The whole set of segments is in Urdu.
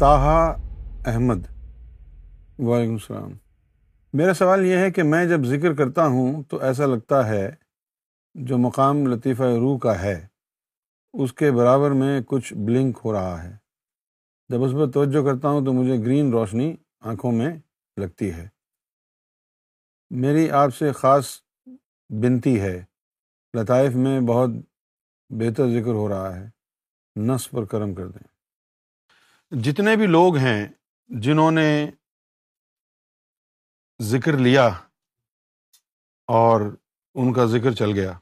طاہا احمد وعلیکم السلام میرا سوال یہ ہے کہ میں جب ذکر کرتا ہوں تو ایسا لگتا ہے جو مقام لطیفہ روح کا ہے اس کے برابر میں کچھ بلنک ہو رہا ہے جب اس پر توجہ کرتا ہوں تو مجھے گرین روشنی آنکھوں میں لگتی ہے میری آپ سے خاص بنتی ہے لطائف میں بہت بہتر ذکر ہو رہا ہے نس پر کرم کر دیں جتنے بھی لوگ ہیں جنہوں نے ذکر لیا اور ان کا ذکر چل گیا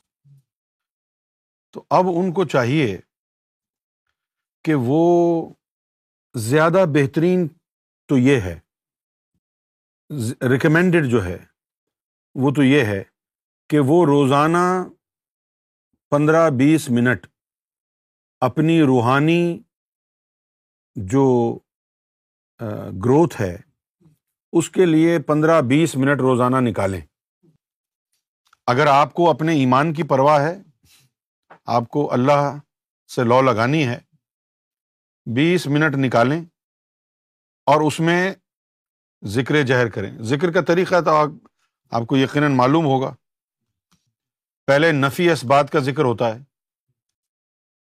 تو اب ان کو چاہیے کہ وہ زیادہ بہترین تو یہ ہے ریکمینڈڈ جو ہے وہ تو یہ ہے کہ وہ روزانہ پندرہ بیس منٹ اپنی روحانی جو گروتھ ہے اس کے لیے پندرہ بیس منٹ روزانہ نکالیں اگر آپ کو اپنے ایمان کی پرواہ ہے آپ کو اللہ سے لو لگانی ہے بیس منٹ نکالیں اور اس میں ذکر جہر کریں ذکر کا طریقہ تو آپ کو یقیناً معلوم ہوگا پہلے نفی اس بات کا ذکر ہوتا ہے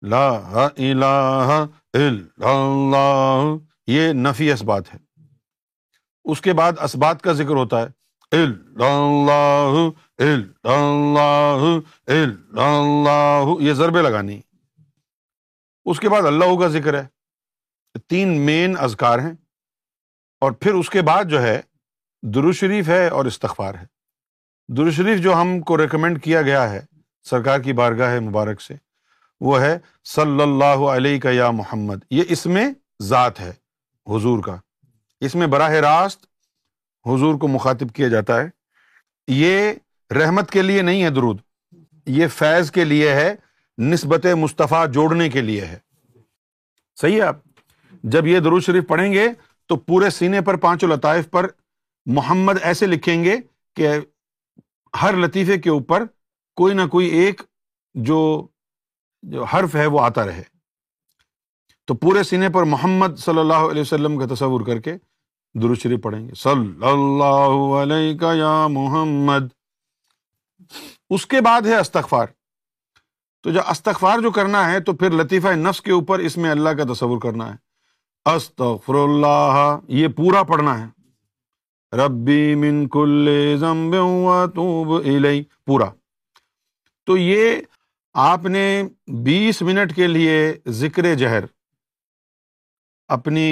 لا الہ الا اللہ یہ نفی اسبات ہے اس کے بعد اسبات کا ذکر ہوتا ہے اللہ اللہ اللہ یہ ضربے لگانی اس کے بعد اللہ کا ذکر ہے تین مین اذکار ہیں اور پھر اس کے بعد جو ہے شریف ہے اور استغفار ہے شریف جو ہم کو ریکمینڈ کیا گیا ہے سرکار کی بارگاہ مبارک سے وہ ہے صلی اللہ علیہ کا یا محمد یہ اس میں ذات ہے حضور کا اس میں براہ راست حضور کو مخاطب کیا جاتا ہے یہ رحمت کے لیے نہیں ہے درود یہ فیض کے لیے ہے نسبت مصطفیٰ جوڑنے کے لیے ہے صحیح ہے آپ جب یہ درود شریف پڑھیں گے تو پورے سینے پر پانچوں لطائف پر محمد ایسے لکھیں گے کہ ہر لطیفے کے اوپر کوئی نہ کوئی ایک جو جو حرف ہے وہ آتا رہے تو پورے سینے پر محمد صلی اللہ علیہ وسلم کا تصور کر کے پڑھیں گے صلی اللہ علیہ یا محمد اس کے بعد ہے استغفار تو استغفار جو کرنا ہے تو پھر لطیفہ نفس کے اوپر اس میں اللہ کا تصور کرنا ہے استغفر اللہ یہ پورا پڑھنا ہے ربی من کل توب الی پورا تو یہ آپ نے بیس منٹ کے لیے ذکر جہر اپنی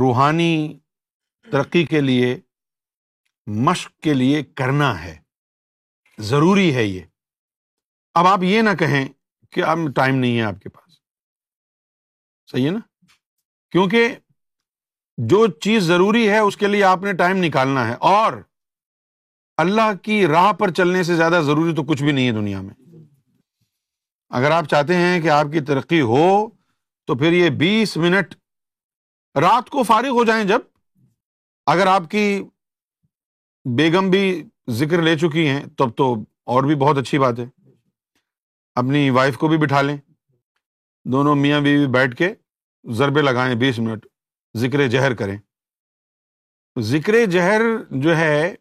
روحانی ترقی کے لیے مشق کے لیے کرنا ہے ضروری ہے یہ اب آپ یہ نہ کہیں کہ اب ٹائم نہیں ہے آپ کے پاس صحیح ہے نا کیونکہ جو چیز ضروری ہے اس کے لیے آپ نے ٹائم نکالنا ہے اور اللہ کی راہ پر چلنے سے زیادہ ضروری تو کچھ بھی نہیں ہے دنیا میں اگر آپ چاہتے ہیں کہ آپ کی ترقی ہو تو پھر یہ بیس منٹ رات کو فارغ ہو جائیں جب اگر آپ کی بیگم بھی ذکر لے چکی ہیں تب تو اور بھی بہت اچھی بات ہے اپنی وائف کو بھی بٹھا لیں دونوں میاں بیوی بیٹھ کے ضربے لگائیں بیس منٹ ذکر جہر کریں ذکر جہر جو ہے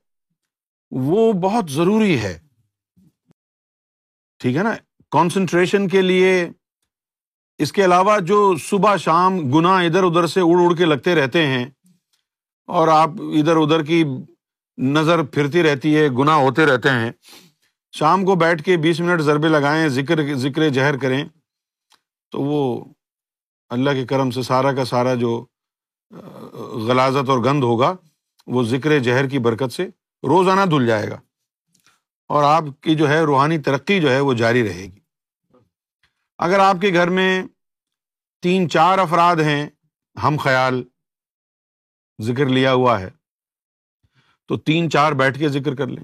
وہ بہت ضروری ہے ٹھیک ہے نا کانسنٹریشن کے لیے اس کے علاوہ جو صبح شام گناہ ادھر ادھر سے اڑ اڑ کے لگتے رہتے ہیں اور آپ ادھر ادھر کی نظر پھرتی رہتی ہے گناہ ہوتے رہتے ہیں شام کو بیٹھ کے بیس منٹ ضربے لگائیں ذکر ذکر جہر کریں تو وہ اللہ کے کرم سے سارا کا سارا جو غلازت اور گند ہوگا وہ ذکر جہر کی برکت سے روزانہ دھل جائے گا اور آپ کی جو ہے روحانی ترقی جو ہے وہ جاری رہے گی اگر آپ کے گھر میں تین چار افراد ہیں ہم خیال ذکر لیا ہوا ہے تو تین چار بیٹھ کے ذکر کر لیں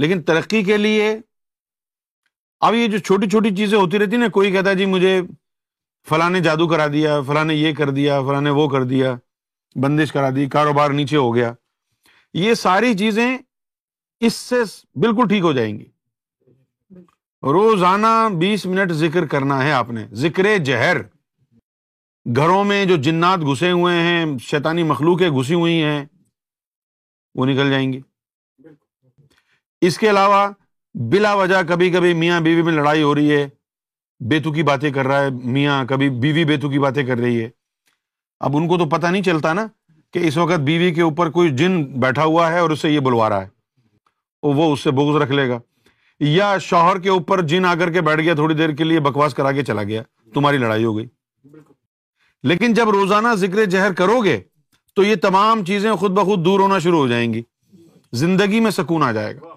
لیکن ترقی کے لیے اب یہ جو چھوٹی چھوٹی چیزیں ہوتی رہتی نا کوئی کہتا ہے جی مجھے فلاں نے جادو کرا دیا فلاں نے یہ کر دیا فلاں نے وہ کر دیا بندش کرا دی کاروبار نیچے ہو گیا یہ ساری چیزیں اس سے بالکل ٹھیک ہو جائیں گی روزانہ بیس منٹ ذکر کرنا ہے آپ نے ذکر جہر گھروں میں جو جنات گھسے ہوئے ہیں شیطانی مخلوقیں گھسی ہوئی ہیں وہ نکل جائیں گی اس کے علاوہ بلا وجہ کبھی کبھی میاں بیوی میں لڑائی ہو رہی ہے بیتو کی باتیں کر رہا ہے میاں کبھی بیوی بیتو کی باتیں کر رہی ہے اب ان کو تو پتہ نہیں چلتا نا کہ اس وقت بیوی کے اوپر کوئی جن بیٹھا ہوا ہے اور اسے یہ بلوا رہا ہے وہ اس سے بوگز رکھ لے گا یا شوہر کے اوپر جن آ کر کے بیٹھ گیا تھوڑی دیر کے لیے بکواس کرا کے چلا گیا تمہاری لڑائی ہو گئی لیکن جب روزانہ ذکر جہر کرو گے تو یہ تمام چیزیں خود بخود دور ہونا شروع ہو جائیں گی زندگی میں سکون آ جائے گا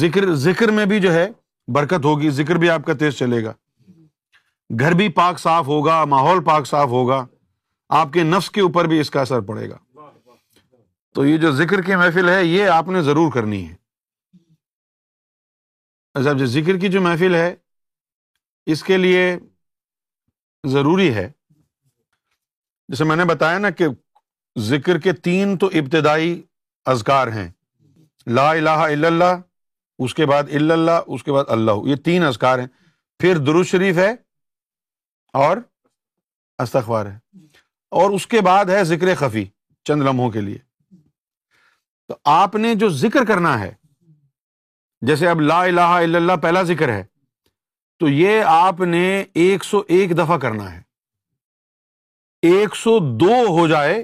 ذکر ذکر میں بھی جو ہے برکت ہوگی ذکر بھی آپ کا تیز چلے گا گھر بھی پاک صاف ہوگا ماحول پاک صاف ہوگا آپ کے نفس کے اوپر بھی اس کا اثر پڑے گا تو یہ جو ذکر کی محفل ہے یہ آپ نے ضرور کرنی ہے اچھا، ذکر کی جو محفل ہے اس کے لیے ضروری ہے جیسے میں نے بتایا نا کہ ذکر کے تین تو ابتدائی ازکار ہیں لا الہ الا اللہ اس کے بعد الا اللہ اس کے بعد اللہ یہ تین ازکار ہیں پھر شریف ہے اور استخبار ہے اور اس کے بعد ہے ذکر خفی چند لمحوں کے لیے تو آپ نے جو ذکر کرنا ہے جیسے اب لا الہ الا اللہ پہلا ذکر ہے تو یہ آپ نے ایک سو ایک دفعہ کرنا ہے ایک سو دو ہو جائے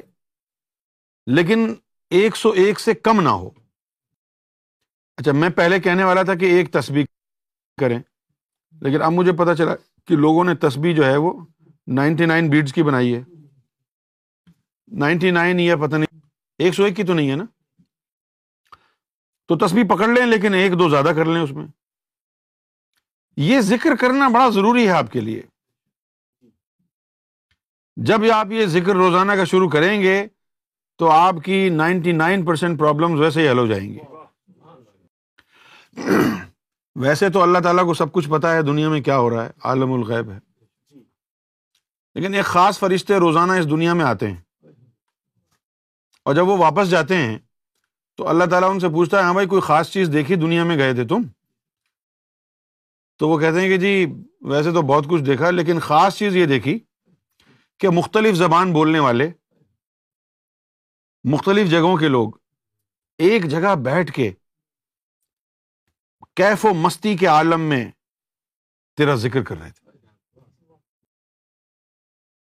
لیکن ایک سو ایک سے کم نہ ہو اچھا میں پہلے کہنے والا تھا کہ ایک تسبیح کریں لیکن اب مجھے پتا چلا کہ لوگوں نے تسبیح جو ہے وہ نائنٹی نائن بیڈس کی بنائی ہے نائنٹی نائن یا پتہ نہیں ایک سو ایک کی تو نہیں ہے نا تو تسبیح پکڑ لیں لیکن ایک دو زیادہ کر لیں اس میں یہ ذکر کرنا بڑا ضروری ہے آپ کے لیے جب آپ یہ ذکر روزانہ کا شروع کریں گے تو آپ کی نائنٹی نائن پرسینٹ پرابلم ویسے ہی حل ہو جائیں گے ویسے تو اللہ تعالیٰ کو سب کچھ پتا ہے دنیا میں کیا ہو رہا ہے عالم الغیب ہے لیکن ایک خاص فرشتے روزانہ اس دنیا میں آتے ہیں اور جب وہ واپس جاتے ہیں تو اللہ تعالیٰ ان سے پوچھتا ہے ہاں بھائی کوئی خاص چیز دیکھی دنیا میں گئے تھے تم تو وہ کہتے ہیں کہ جی ویسے تو بہت کچھ دیکھا لیکن خاص چیز یہ دیکھی کہ مختلف زبان بولنے والے مختلف جگہوں کے لوگ ایک جگہ بیٹھ کے کیف و مستی کے عالم میں تیرا ذکر کر رہے تھے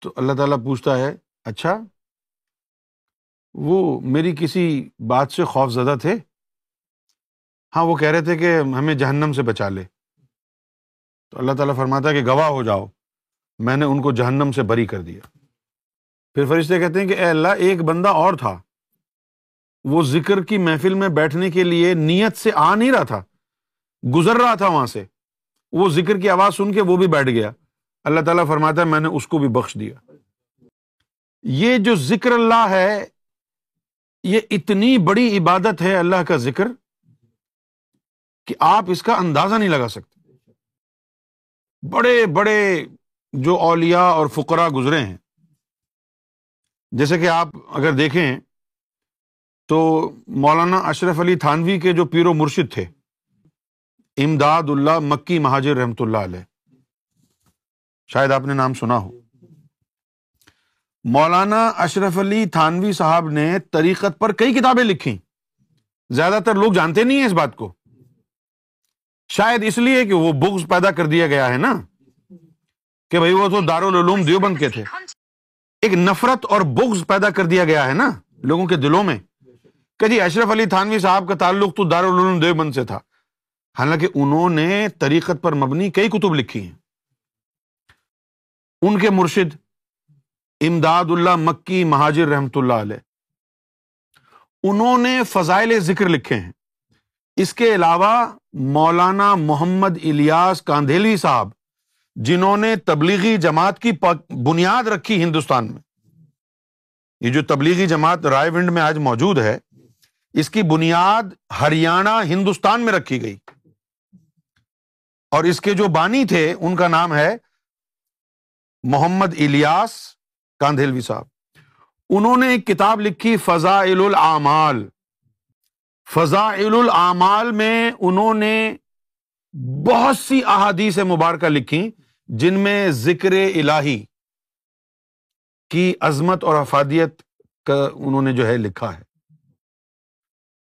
تو اللہ تعالیٰ پوچھتا ہے اچھا وہ میری کسی بات سے خوف زدہ تھے ہاں وہ کہہ رہے تھے کہ ہمیں جہنم سے بچا لے تو اللہ تعالیٰ فرماتا کہ گواہ ہو جاؤ میں نے ان کو جہنم سے بری کر دیا پھر فرشتے کہتے ہیں کہ اے اللہ ایک بندہ اور تھا وہ ذکر کی محفل میں بیٹھنے کے لیے نیت سے آ نہیں رہا تھا گزر رہا تھا وہاں سے وہ ذکر کی آواز سن کے وہ بھی بیٹھ گیا اللہ تعالیٰ فرماتا ہے میں نے اس کو بھی بخش دیا یہ جو ذکر اللہ ہے یہ اتنی بڑی عبادت ہے اللہ کا ذکر کہ آپ اس کا اندازہ نہیں لگا سکتے بڑے بڑے جو اولیا اور فقرا گزرے ہیں جیسے کہ آپ اگر دیکھیں تو مولانا اشرف علی تھانوی کے جو پیرو مرشد تھے امداد اللہ مکی مہاجر رحمۃ اللہ علیہ شاید آپ نے نام سنا ہو مولانا اشرف علی تھانوی صاحب نے طریقت پر کئی کتابیں لکھی زیادہ تر لوگ جانتے نہیں ہیں اس بات کو شاید اس لیے کہ وہ بکس پیدا کر دیا گیا ہے نا کہ بھائی وہ تو دارالعلوم دیوبند کے تھے ایک نفرت اور بغض پیدا کر دیا گیا ہے نا لوگوں کے دلوں میں کہ جی اشرف علی تھانوی صاحب کا تعلق تو دارالعلوم دیوبند سے تھا حالانکہ انہوں نے طریقت پر مبنی کئی کتب لکھی ہیں ان کے مرشد امداد اللہ مکی مہاجر رحمۃ اللہ علیہ انہوں نے فضائل ذکر لکھے ہیں اس کے علاوہ مولانا محمد الیاس کاندھیلی صاحب جنہوں نے تبلیغی جماعت کی بنیاد رکھی ہندوستان میں یہ جو تبلیغی جماعت رائے ونڈ میں آج موجود ہے اس کی بنیاد ہریانہ ہندوستان میں رکھی گئی اور اس کے جو بانی تھے ان کا نام ہے محمد الیاس کاندھیلوی صاحب انہوں نے ایک کتاب لکھی فضا الاعمال فضا الاعمال میں انہوں نے بہت سی احادیث مبارکہ لکھی جن میں ذکر الہی کی عظمت اور افادیت کا انہوں نے جو ہے لکھا ہے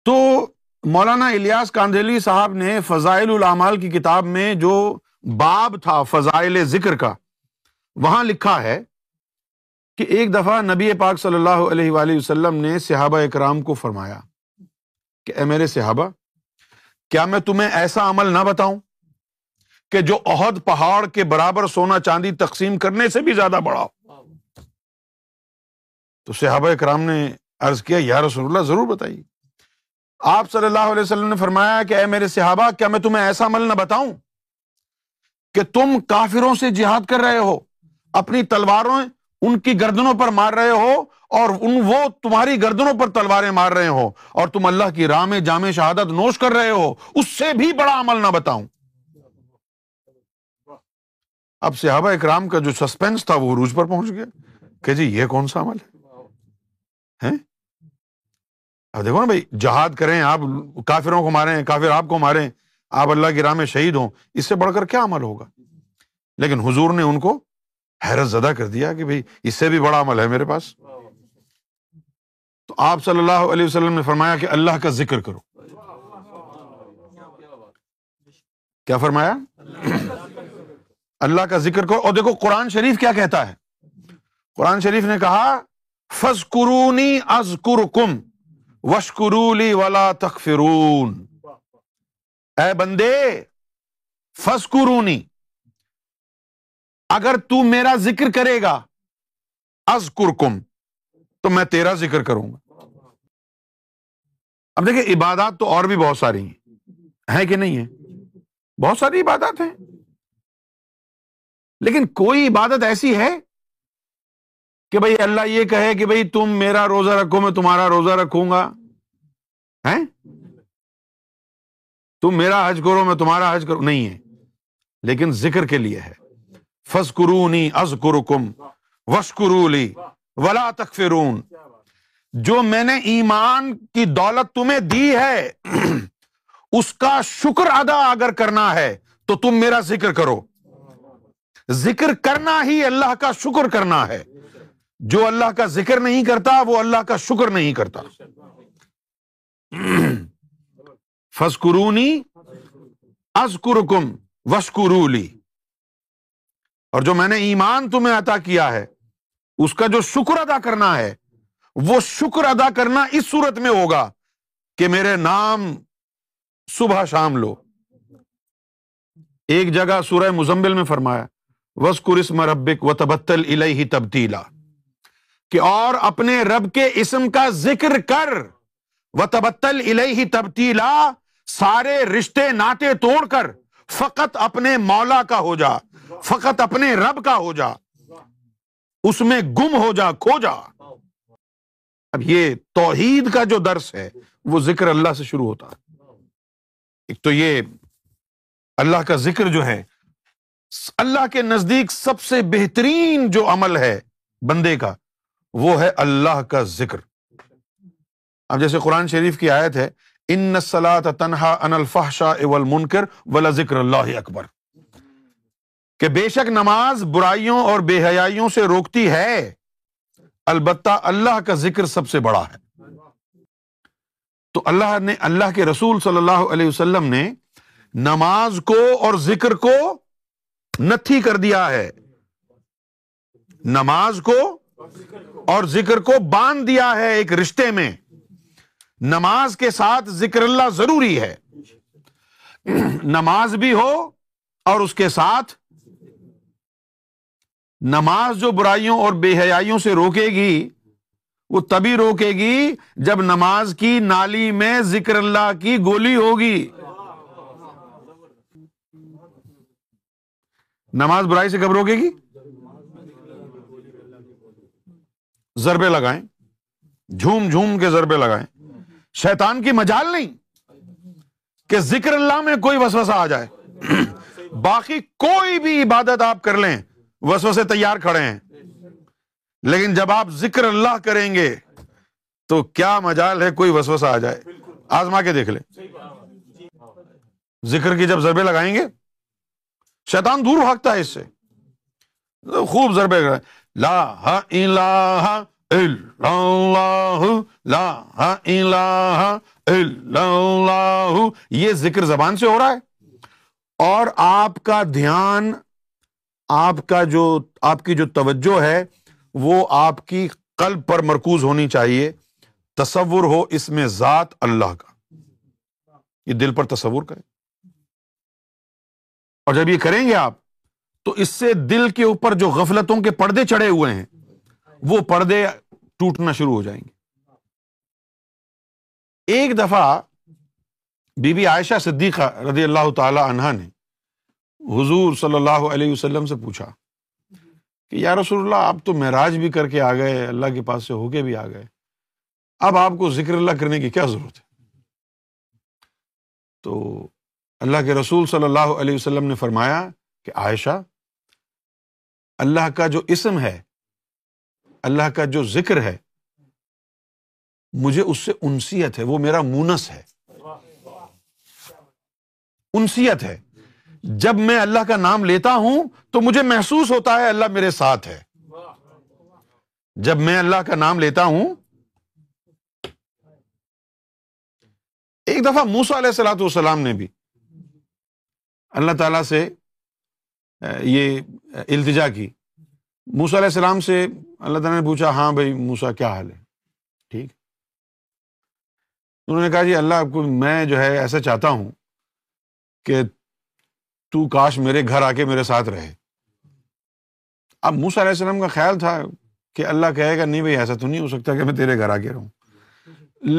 تو مولانا الیاس کاندھیلوی صاحب نے فضائل العمال کی کتاب میں جو باب تھا فضائل ذکر کا وہاں لکھا ہے کہ ایک دفعہ نبی پاک صلی اللہ علیہ وآلہ وسلم نے صحابہ اکرام کو فرمایا کہ اے میرے صحابہ کیا میں تمہیں ایسا عمل نہ بتاؤں کہ جو عہد پہاڑ کے برابر سونا چاندی تقسیم کرنے سے بھی زیادہ بڑا تو صحابہ اکرام نے عرض کیا یا رسول اللہ ضرور بتائیے آپ صلی اللہ علیہ وسلم نے فرمایا کہ اے میرے صحابہ کیا میں تمہیں ایسا عمل نہ بتاؤں کہ تم کافروں سے جہاد کر رہے ہو اپنی تلواروں ان کی گردنوں پر مار رہے ہو اور ان وہ تمہاری گردنوں پر تلواریں مار رہے ہو اور تم اللہ کی راہ میں جامع شہادت نوش کر رہے ہو اس سے بھی بڑا عمل نہ بتاؤں اب صحابہ اکرام کا جو سسپینس تھا وہ عروج پر پہنچ گیا کہ جی یہ کون سا عمل ہے اب دیکھو نا بھائی جہاد کریں آپ کافروں کو ماریں کافر آپ کو ماریں آپ اللہ کی راہ میں شہید ہوں اس سے بڑھ کر کیا عمل ہوگا لیکن حضور نے ان کو حیرت زدہ کر دیا کہ بھائی اس سے بھی بڑا عمل ہے میرے پاس تو آپ صلی اللہ علیہ وسلم نے فرمایا کہ اللہ کا ذکر کرو کیا فرمایا اللہ کا ذکر کرو اور دیکھو قرآن شریف کیا کہتا ہے قرآن شریف نے کہا قرونی از کم وشکرولی والا تخرون اے بندے فسکرونی اگر تو میرا ذکر کرے گا از کم تو میں تیرا ذکر کروں گا اب دیکھیں عبادات تو اور بھی بہت ساری ہیں کہ نہیں ہے بہت ساری عبادات ہیں لیکن کوئی عبادت ایسی ہے کہ بھائی اللہ یہ کہے کہ بھائی تم میرا روزہ رکھو میں تمہارا روزہ رکھوں گا تم میرا حج کرو میں تمہارا حج کرو نہیں ہے لیکن ذکر کے لیے ہے فضکرونی از کورکم وشکرولی ولا تکفرون جو میں نے ایمان کی دولت تمہیں دی ہے اس کا شکر ادا اگر کرنا ہے تو تم میرا ذکر کرو ذکر کرنا ہی اللہ کا شکر کرنا ہے جو اللہ کا ذکر نہیں کرتا وہ اللہ کا شکر نہیں کرتا فسکرونی قرونی از کم وشکرولی اور جو میں نے ایمان تمہیں عطا کیا ہے اس کا جو شکر ادا کرنا ہے وہ شکر ادا کرنا اس صورت میں ہوگا کہ میرے نام صبح شام لو ایک جگہ سورہ مزمبل میں فرمایا وسکر اسم ربک و تبتل الہ تبدیلا کہ اور اپنے رب کے اسم کا ذکر کر و تبتل الہ تبدیلا سارے رشتے ناطے توڑ کر فقط اپنے مولا کا ہو جا فقط اپنے رب کا ہو جا اس میں گم ہو جا کھو جا اب یہ توحید کا جو درس ہے وہ ذکر اللہ سے شروع ہوتا ہے ایک تو یہ اللہ کا ذکر جو ہے اللہ کے نزدیک سب سے بہترین جو عمل ہے بندے کا وہ ہے اللہ کا ذکر اب جیسے قرآن شریف کی آیت ہے ان سلا تنہا ان الفحشا اول منکر ولا ذکر اللہ اکبر کہ بے شک نماز برائیوں اور بے حیائیوں سے روکتی ہے البتہ اللہ کا ذکر سب سے بڑا ہے تو اللہ نے اللہ کے رسول صلی اللہ علیہ وسلم نے نماز کو اور ذکر کو نتھی کر دیا ہے نماز کو اور ذکر کو باندھ دیا ہے ایک رشتے میں نماز کے ساتھ ذکر اللہ ضروری ہے نماز بھی ہو اور اس کے ساتھ نماز جو برائیوں اور بے حیائیوں سے روکے گی وہ تبھی روکے گی جب نماز کی نالی میں ذکر اللہ کی گولی ہوگی نماز برائی سے کب روکے گی ضربے لگائیں جھوم جھوم کے ضربے لگائیں شیطان کی مجال نہیں کہ ذکر اللہ میں کوئی وسوسہ آ جائے باقی کوئی بھی عبادت آپ کر لیں وسو سے تیار کھڑے ہیں لیکن جب آپ ذکر اللہ کریں گے تو کیا مجال ہے کوئی وسو آ جائے آزما کے دیکھ لیں ذکر کی جب ضربے لگائیں گے شیطان دور بھاگتا ہے اس سے خوب ضربے لا لا اللہ اللہ یہ ذکر زبان سے ہو رہا ہے اور آپ کا دھیان آپ کا جو آپ کی جو توجہ ہے وہ آپ کی قلب پر مرکوز ہونی چاہیے تصور ہو اس میں ذات اللہ کا یہ دل پر تصور کریں اور جب یہ کریں گے آپ تو اس سے دل کے اوپر جو غفلتوں کے پردے چڑھے ہوئے ہیں وہ پردے ٹوٹنا شروع ہو جائیں گے ایک دفعہ بی بی عائشہ صدیقہ رضی اللہ تعالی عنہ نے حضور صلی اللہ علیہ وسلم سے پوچھا کہ یا رسول اللہ آپ تو معراج بھی کر کے آ گئے اللہ کے پاس سے ہو کے بھی آ گئے اب آپ کو ذکر اللہ کرنے کی کیا ضرورت ہے تو اللہ کے رسول صلی اللہ علیہ وسلم نے فرمایا کہ عائشہ اللہ کا جو اسم ہے اللہ کا جو ذکر ہے مجھے اس سے انسیت ہے وہ میرا مونس ہے انسیت ہے جب میں اللہ کا نام لیتا ہوں تو مجھے محسوس ہوتا ہے اللہ میرے ساتھ ہے جب میں اللہ کا نام لیتا ہوں ایک دفعہ موسا علیہ سلاۃ اللہ تعالی سے یہ التجا کی موسا علیہ السلام سے اللہ تعالیٰ نے پوچھا ہاں بھائی موسا کیا حال ہے ٹھیک انہوں نے کہا جی اللہ آپ کو میں جو ہے ایسا چاہتا ہوں کہ تو کاش میرے گھر آ کے میرے ساتھ رہے اب موسا علیہ السلام کا خیال تھا کہ اللہ کہے گا نہیں بھائی ایسا تو نہیں ہو سکتا کہ میں تیرے گھر آ کے رہوں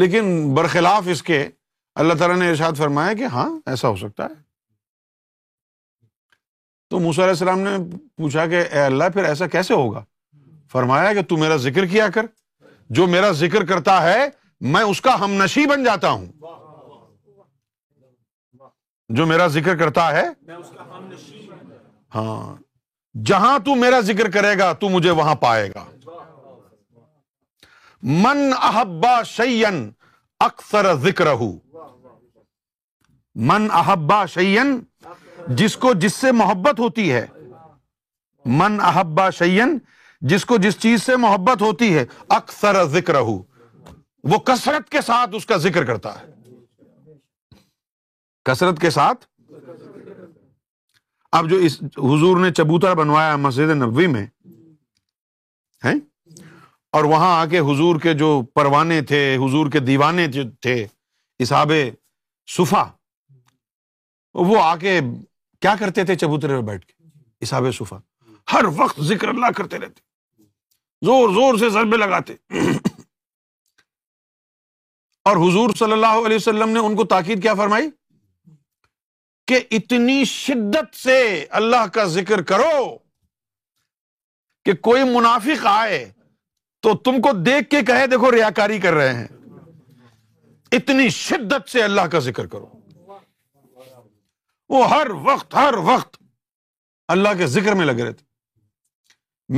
لیکن برخلاف اس کے اللہ تعالیٰ نے ارشاد فرمایا کہ ہاں ایسا ہو سکتا ہے تو موسیٰ علیہ السلام نے پوچھا کہ اے اللہ پھر ایسا کیسے ہوگا فرمایا کہ تو میرا ذکر کیا کر جو میرا ذکر کرتا ہے میں اس کا ہم نشی بن جاتا ہوں جو میرا ذکر کرتا ہے ہاں جہاں تو میرا ذکر کرے گا تو مجھے وہاں پائے گا من احبا شیئن اکثر ذکر ہو من احبا شیئن جس کو جس سے محبت ہوتی ہے من احبا شیئن جس کو جس چیز سے محبت ہوتی ہے اکثر ذکر ہو وہ کثرت کے ساتھ اس کا ذکر کرتا ہے کثرت کے ساتھ اب جو اس حضور نے چبوترا بنوایا مسجد نبوی میں ہیں اور وہاں آ کے حضور کے جو پروانے تھے حضور کے دیوانے جو تھے اساب صفا وہ آ کے کیا کرتے تھے چبوترے پہ بیٹھ کے اصحاب صفا ہر وقت ذکر اللہ کرتے رہتے زور زور سے ضربے لگاتے اور حضور صلی اللہ علیہ وسلم نے ان کو تاکید کیا فرمائی کہ اتنی شدت سے اللہ کا ذکر کرو کہ کوئی منافق آئے تو تم کو دیکھ کے کہے دیکھو ریاکاری کر رہے ہیں اتنی شدت سے اللہ کا ذکر کرو وہ ہر وقت ہر وقت اللہ کے ذکر میں لگ رہے تھے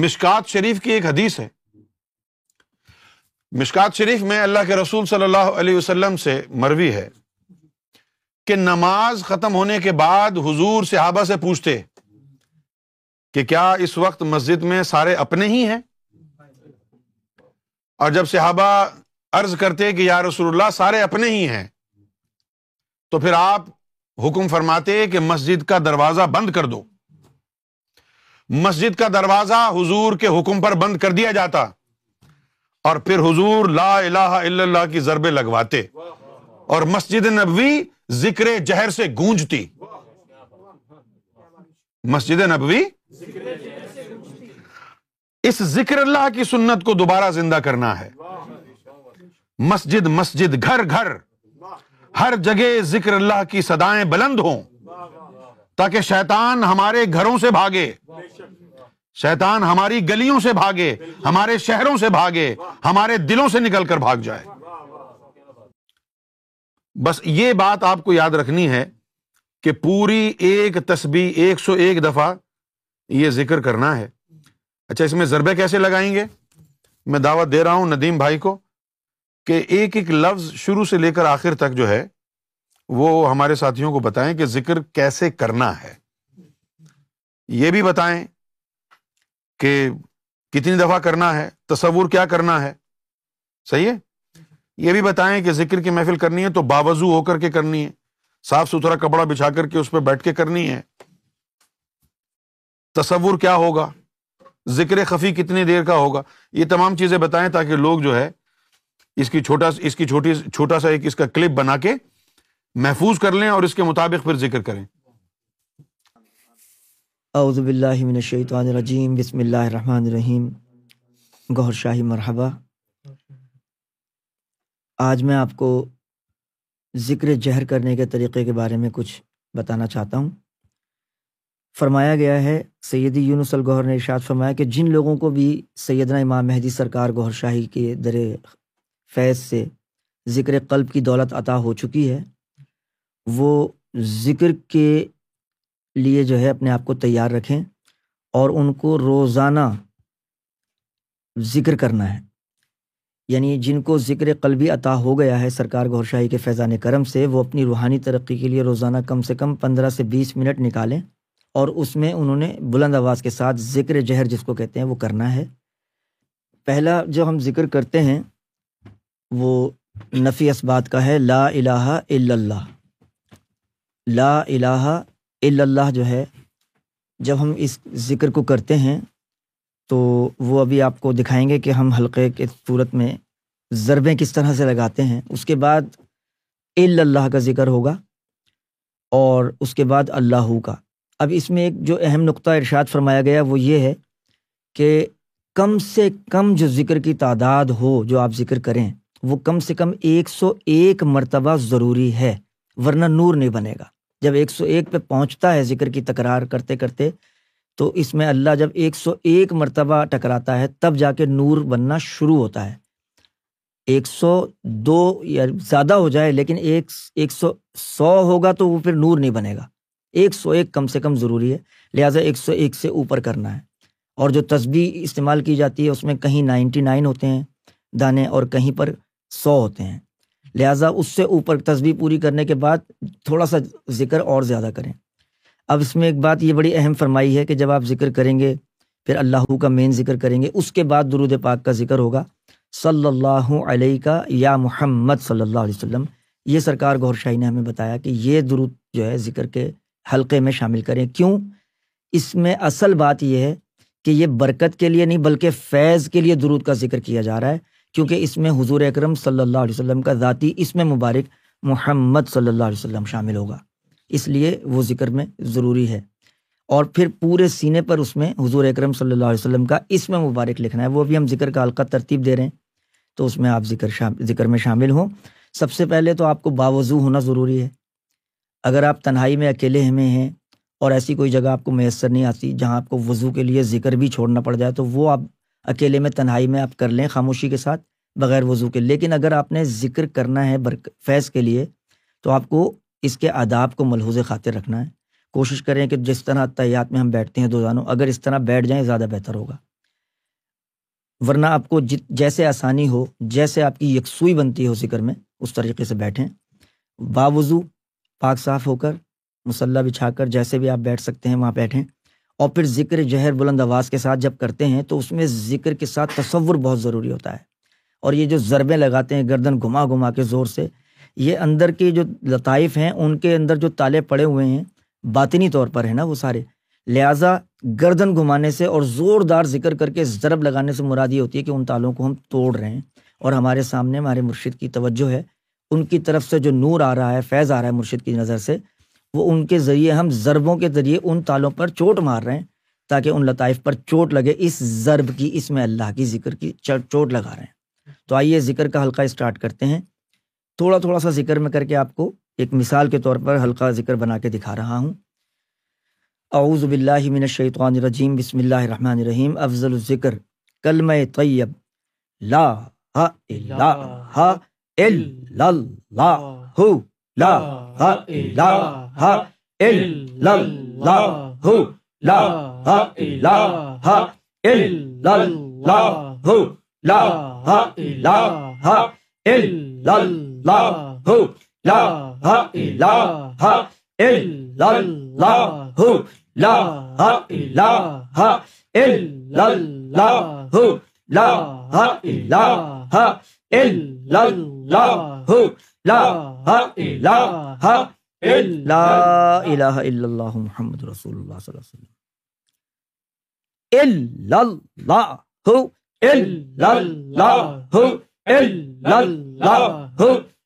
مشکات شریف کی ایک حدیث ہے مشکات شریف میں اللہ کے رسول صلی اللہ علیہ وسلم سے مروی ہے کہ نماز ختم ہونے کے بعد حضور صحابہ سے پوچھتے کہ کیا اس وقت مسجد میں سارے اپنے ہی ہیں اور جب صحابہ عرض کرتے کہ یا رسول اللہ سارے اپنے ہی ہیں تو پھر آپ حکم فرماتے کہ مسجد کا دروازہ بند کر دو مسجد کا دروازہ حضور کے حکم پر بند کر دیا جاتا اور پھر حضور لا الہ الا اللہ کی ضربے لگواتے اور مسجد نبوی ذکر جہر سے گونجتی مسجد نبوی اس ذکر اللہ کی سنت کو دوبارہ زندہ کرنا ہے مسجد مسجد گھر گھر ہر جگہ ذکر اللہ کی سدائیں بلند ہوں تاکہ شیطان ہمارے گھروں سے بھاگے شیطان ہماری گلیوں سے بھاگے ہمارے شہروں سے بھاگے ہمارے دلوں سے نکل کر بھاگ جائے بس یہ بات آپ کو یاد رکھنی ہے کہ پوری ایک تسبیح ایک سو ایک دفعہ یہ ذکر کرنا ہے اچھا اس میں ضربے کیسے لگائیں گے میں دعوت دے رہا ہوں ندیم بھائی کو کہ ایک ایک لفظ شروع سے لے کر آخر تک جو ہے وہ ہمارے ساتھیوں کو بتائیں کہ ذکر کیسے کرنا ہے یہ بھی بتائیں کہ کتنی دفعہ کرنا ہے تصور کیا کرنا ہے صحیح ہے یہ بھی بتائیں کہ ذکر کی محفل کرنی ہے تو باوضو ہو کر کے کرنی ہے صاف ستھرا کپڑا بچھا کر کے اس پہ بیٹھ کے کرنی ہے تصور کیا ہوگا ذکر خفی کتنی دیر کا ہوگا یہ تمام چیزیں بتائیں تاکہ لوگ جو ہے اس کی چھوٹا اس کی چھوٹی چھوٹا سا ایک اس کا کلپ بنا کے محفوظ کر لیں اور اس کے مطابق پھر ذکر کریں اعوذ باللہ من الشیطان الرجیم بسم اللہ الرحمن الرحیم شاہی مرحبا آج میں آپ کو ذکر جہر کرنے کے طریقے کے بارے میں کچھ بتانا چاہتا ہوں فرمایا گیا ہے سیدی یونس الگہر نے ارشاد فرمایا کہ جن لوگوں کو بھی سیدنا امام مہدی سرکار گہر شاہی کے در فیض سے ذکر قلب کی دولت عطا ہو چکی ہے وہ ذکر کے لیے جو ہے اپنے آپ کو تیار رکھیں اور ان کو روزانہ ذکر کرنا ہے یعنی جن کو ذکر قلبی عطا ہو گیا ہے سرکار گور شاہی کے فیضان کرم سے وہ اپنی روحانی ترقی کے لیے روزانہ کم سے کم پندرہ سے بیس منٹ نکالیں اور اس میں انہوں نے بلند آواز کے ساتھ ذکر جہر جس کو کہتے ہیں وہ کرنا ہے پہلا جو ہم ذکر کرتے ہیں وہ نفی اسبات کا ہے لا الہ الا اللہ لا الہ الا اللہ جو ہے جب ہم اس ذکر کو کرتے ہیں تو وہ ابھی آپ کو دکھائیں گے کہ ہم حلقے کے صورت میں ضربیں کس طرح سے لگاتے ہیں اس کے بعد اللہ کا ذکر ہوگا اور اس کے بعد اللہ کا اب اس میں ایک جو اہم نقطہ ارشاد فرمایا گیا وہ یہ ہے کہ کم سے کم جو ذکر کی تعداد ہو جو آپ ذکر کریں وہ کم سے کم ایک سو ایک مرتبہ ضروری ہے ورنہ نور نہیں بنے گا جب ایک سو ایک پہ پہنچتا ہے ذکر کی تکرار کرتے کرتے تو اس میں اللہ جب ایک سو ایک مرتبہ ٹکراتا ہے تب جا کے نور بننا شروع ہوتا ہے ایک سو دو یا زیادہ ہو جائے لیکن ایک ایک سو سو ہوگا تو وہ پھر نور نہیں بنے گا ایک سو ایک کم سے کم ضروری ہے لہٰذا ایک سو ایک سے اوپر کرنا ہے اور جو تسبیح استعمال کی جاتی ہے اس میں کہیں نائنٹی نائن ہوتے ہیں دانے اور کہیں پر سو ہوتے ہیں لہٰذا اس سے اوپر تسبیح پوری کرنے کے بعد تھوڑا سا ذکر اور زیادہ کریں اب اس میں ایک بات یہ بڑی اہم فرمائی ہے کہ جب آپ ذکر کریں گے پھر اللہ کا مین ذکر کریں گے اس کے بعد درود پاک کا ذکر ہوگا صلی اللہ علیہ کا یا محمد صلی اللہ علیہ وسلم یہ سرکار گور شاہی نے ہمیں بتایا کہ یہ درود جو ہے ذکر کے حلقے میں شامل کریں کیوں اس میں اصل بات یہ ہے کہ یہ برکت کے لیے نہیں بلکہ فیض کے لیے درود کا ذکر کیا جا رہا ہے کیونکہ اس میں حضور اکرم صلی اللہ علیہ وسلم کا ذاتی اس میں مبارک محمد صلی اللہ علیہ وسلم شامل ہوگا اس لیے وہ ذکر میں ضروری ہے اور پھر پورے سینے پر اس میں حضور اکرم صلی اللہ علیہ وسلم کا اس میں مبارک لکھنا ہے وہ بھی ہم ذکر کا القا ترتیب دے رہے ہیں تو اس میں آپ ذکر شامل ذکر میں شامل ہوں سب سے پہلے تو آپ کو باوضو ہونا ضروری ہے اگر آپ تنہائی میں اکیلے ہمیں ہیں اور ایسی کوئی جگہ آپ کو میسر نہیں آتی جہاں آپ کو وضو کے لیے ذکر بھی چھوڑنا پڑ جائے تو وہ آپ اکیلے میں تنہائی میں آپ کر لیں خاموشی کے ساتھ بغیر وضو کے لیکن اگر آپ نے ذکر کرنا ہے برک فیض کے لیے تو آپ کو اس کے آداب کو ملحوظ خاطر رکھنا ہے کوشش کریں کہ جس طرح طیات میں ہم بیٹھتے ہیں دو اگر اس طرح بیٹھ جائیں زیادہ بہتر ہوگا ورنہ آپ کو جیسے آسانی ہو جیسے آپ کی یکسوئی بنتی ہو ذکر میں اس طریقے سے بیٹھیں باوضو پاک صاف ہو کر مسلح بچھا کر جیسے بھی آپ بیٹھ سکتے ہیں وہاں بیٹھیں اور پھر ذکر جہر بلند آواز کے ساتھ جب کرتے ہیں تو اس میں ذکر کے ساتھ تصور بہت ضروری ہوتا ہے اور یہ جو ضربے لگاتے ہیں گردن گھما گھما کے زور سے یہ اندر کے جو لطائف ہیں ان کے اندر جو تالے پڑے ہوئے ہیں باطنی طور پر ہیں نا وہ سارے لہٰذا گردن گھمانے سے اور زوردار ذکر کر کے ضرب لگانے سے مراد یہ ہوتی ہے کہ ان تالوں کو ہم توڑ رہے ہیں اور ہمارے سامنے ہمارے مرشد کی توجہ ہے ان کی طرف سے جو نور آ رہا ہے فیض آ رہا ہے مرشد کی نظر سے وہ ان کے ذریعے ہم ضربوں کے ذریعے ان تالوں پر چوٹ مار رہے ہیں تاکہ ان لطائف پر چوٹ لگے اس ضرب کی اس میں اللہ کی ذکر کی چوٹ لگا رہے ہیں تو آئیے ذکر کا حلقہ اسٹارٹ کرتے ہیں تھوڑا تھوڑا سا ذکر میں کر کے آپ کو ایک مثال کے طور پر ہلکا ذکر بنا کے دکھا رہا ہوں اعوذ باللہ من الشیطان الرجیم بسم اللہ الرحمن الرحیم افضل الذکر کلمہ طیب لا ہا الا ہا الا اللہ لا ہا الا ہا الا اللہ لا ہا الا ہا الا اللہ لا ہا الا ہا الا اللہ الله لا اله الا الله لا اله الا الله لا اله الا الله لا اله الا الله لا اله الا الله لا اله الا الله لا اله الا الله لا اله الا الله محمد رسول الله صلى الله عليه وسلم الا الله الا الله الا الله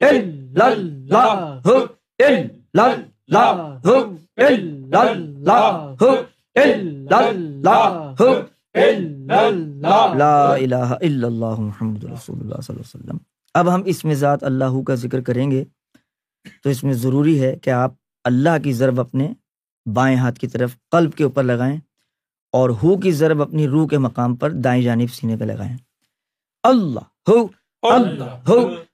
اب ہم اس میں ذات اللہ کا ذکر کریں گے تو اس میں ضروری ہے کہ آپ اللہ کی ضرب اپنے بائیں ہاتھ کی طرف قلب کے اوپر لگائیں اور ہو کی ضرب اپنی روح کے مقام پر دائیں جانب سینے پہ لگائیں اللہ ہو ہو اللہ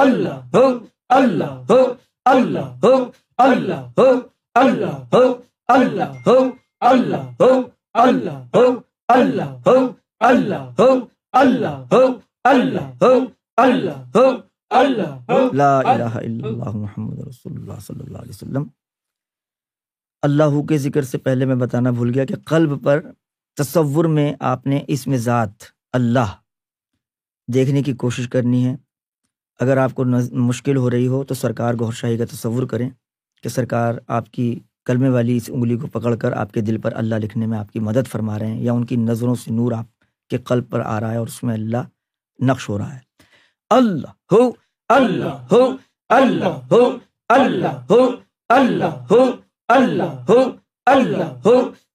اللہ اللہ اللہ اللہ اللہ اللہ اللہ اللہ اللہ اللہ اللہ اللہ اللہ اللہ لا الہ الا اللہ محمد رسول اللہ صلی اللہ علیہ وسلم اللہ کے ذکر سے پہلے میں بتانا بھول گیا کہ قلب پر تصور میں آپ نے اس میں ذات اللہ دیکھنے کی کوشش کرنی ہے اگر آپ کو مشکل ہو رہی ہو تو سرکار گور شاہی کا تصور کریں کہ سرکار آپ کی کلمے والی اس انگلی کو پکڑ کر آپ کے دل پر اللہ لکھنے میں آپ کی مدد فرما رہے ہیں یا ان کی نظروں سے نور آپ کے قلب پر آ رہا ہے اور اس میں اللہ نقش ہو رہا ہے اللہ اللہ اللہ اللہ اللہ اللہ اللہ اللہ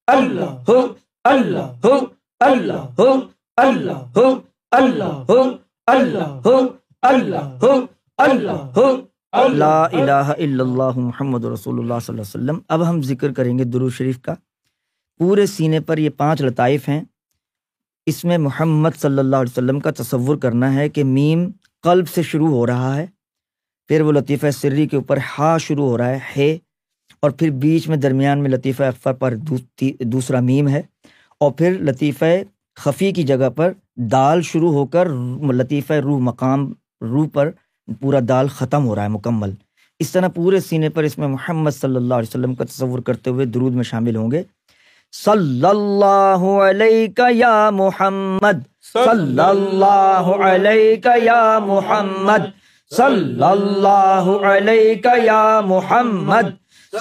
اللہ اللہ اللہ اللہ اللہ ہو ہو ہو ہو ہو ہو ہو ہو ہو ہو ہو ہو ہو اللہ ہاں, ہاں, الہ اللہ محمد رسول اللہ صلی اللہ وسلم اب ہم ذکر کریں گے درو شریف کا پورے سینے پر یہ پانچ لطائف ہیں اس میں محمد صلی اللہ علیہ وسلم کا تصور کرنا ہے کہ میم قلب سے شروع ہو رہا ہے پھر وہ لطیفہ سری کے اوپر ہا شروع ہو رہا ہے اور پھر بیچ میں درمیان میں لطیفہ اقفا پر دوسرا میم ہے اور پھر لطیفہ خفی کی جگہ پر دال شروع ہو کر لطیفہ روح مقام روح پر پورا دال ختم ہو رہا ہے مکمل اس طرح پورے سینے پر اس میں محمد صلی اللہ علیہ وسلم کا تصور کرتے ہوئے درود میں شامل ہوں گے صلی اللہ علیہ یا محمد صلی اللہ علیہ یا محمد صلی اللہ علیہ یا محمد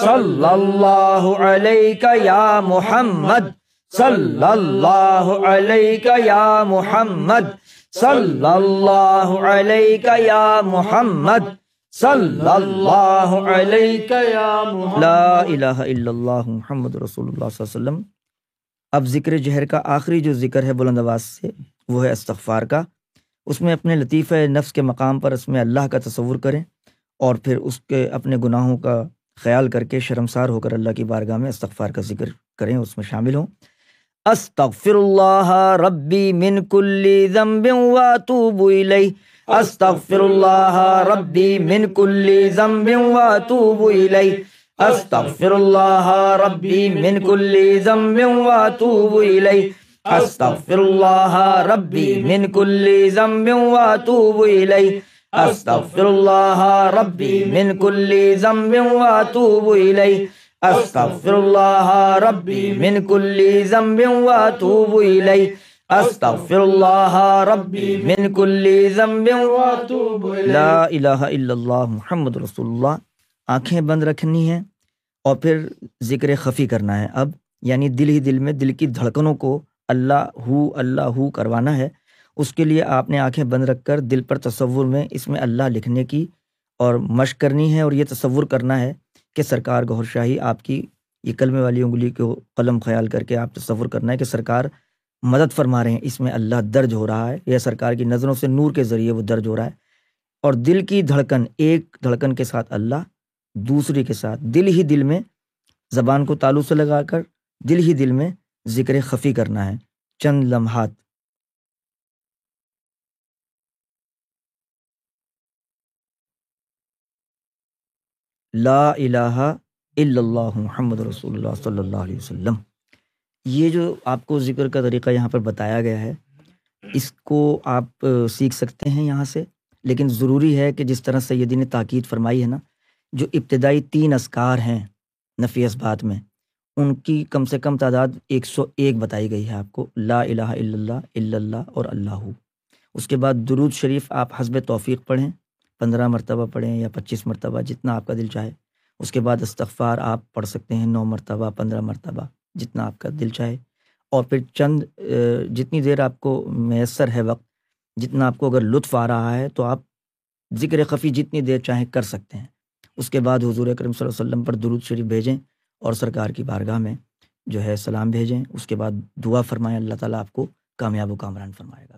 صلی اللہ علیہ یا محمد صلی اللہ علیہ یا محمد صلی اللہ یا محمد صلی اللہ یا محمد لا الہ الا اللہ محمد رسول اللہ صلی اللہ علیہ وسلم اب ذکر جہر کا آخری جو ذکر ہے بلند آواز سے وہ ہے استغفار کا اس میں اپنے لطیفہ نفس کے مقام پر اس میں اللہ کا تصور کریں اور پھر اس کے اپنے گناہوں کا خیال کر کے شرمسار ہو کر اللہ کی بارگاہ میں استغفار کا ذکر کریں اس میں شامل ہوں استغفر اللہ ربی من کل ذنب واتوب الی استغفر اللہ ربی من کل ذنب واتوب الی استغفر اللہ ربی من کل ذنب واتوب الی استغفر اللہ ربی من کل ذنب واتوب الی استغفر اللہ ربی من کل ذنب واتوب الی الی استغفر اللہ اللہ الا محمد رسول آنکھیں بند رکھنی ہیں اور پھر ذکر خفی کرنا ہے اب یعنی دل ہی دل میں دل کی دھڑکنوں کو اللہ ہو اللہ ہو کروانا ہے اس کے لیے آپ نے آنکھیں بند رکھ کر دل پر تصور میں اس میں اللہ لکھنے کی اور مشق کرنی ہے اور یہ تصور کرنا ہے کہ سرکار گور شاہی آپ کی یہ کلمے والی انگلی کو قلم خیال کر کے آپ تصور کرنا ہے کہ سرکار مدد فرما رہے ہیں اس میں اللہ درج ہو رہا ہے یا سرکار کی نظروں سے نور کے ذریعے وہ درج ہو رہا ہے اور دل کی دھڑکن ایک دھڑکن کے ساتھ اللہ دوسری کے ساتھ دل ہی دل میں زبان کو تعلق سے لگا کر دل ہی دل میں ذکر خفی کرنا ہے چند لمحات لا الہ الا اللہ محمد رسول اللہ صلی اللہ علیہ وسلم یہ جو آپ کو ذکر کا طریقہ یہاں پر بتایا گیا ہے اس کو آپ سیکھ سکتے ہیں یہاں سے لیکن ضروری ہے کہ جس طرح سیدی نے تاکید فرمائی ہے نا جو ابتدائی تین اسکار ہیں نفی اسبات میں ان کی کم سے کم تعداد ایک سو ایک بتائی گئی ہے آپ کو لا الہ الا اللہ الا اللہ اور اللہ اس کے بعد درود شریف آپ حسب توفیق پڑھیں پندرہ مرتبہ پڑھیں یا پچیس مرتبہ جتنا آپ کا دل چاہے اس کے بعد استغفار آپ پڑھ سکتے ہیں نو مرتبہ پندرہ مرتبہ جتنا آپ کا دل چاہے اور پھر چند جتنی دیر آپ کو میسر ہے وقت جتنا آپ کو اگر لطف آ رہا ہے تو آپ ذکر خفی جتنی دیر چاہیں کر سکتے ہیں اس کے بعد حضور کرم صلی اللہ علیہ وسلم پر درود شریف بھیجیں اور سرکار کی بارگاہ میں جو ہے سلام بھیجیں اس کے بعد دعا فرمائیں اللہ تعالیٰ آپ کو کامیاب و کامران فرمائے گا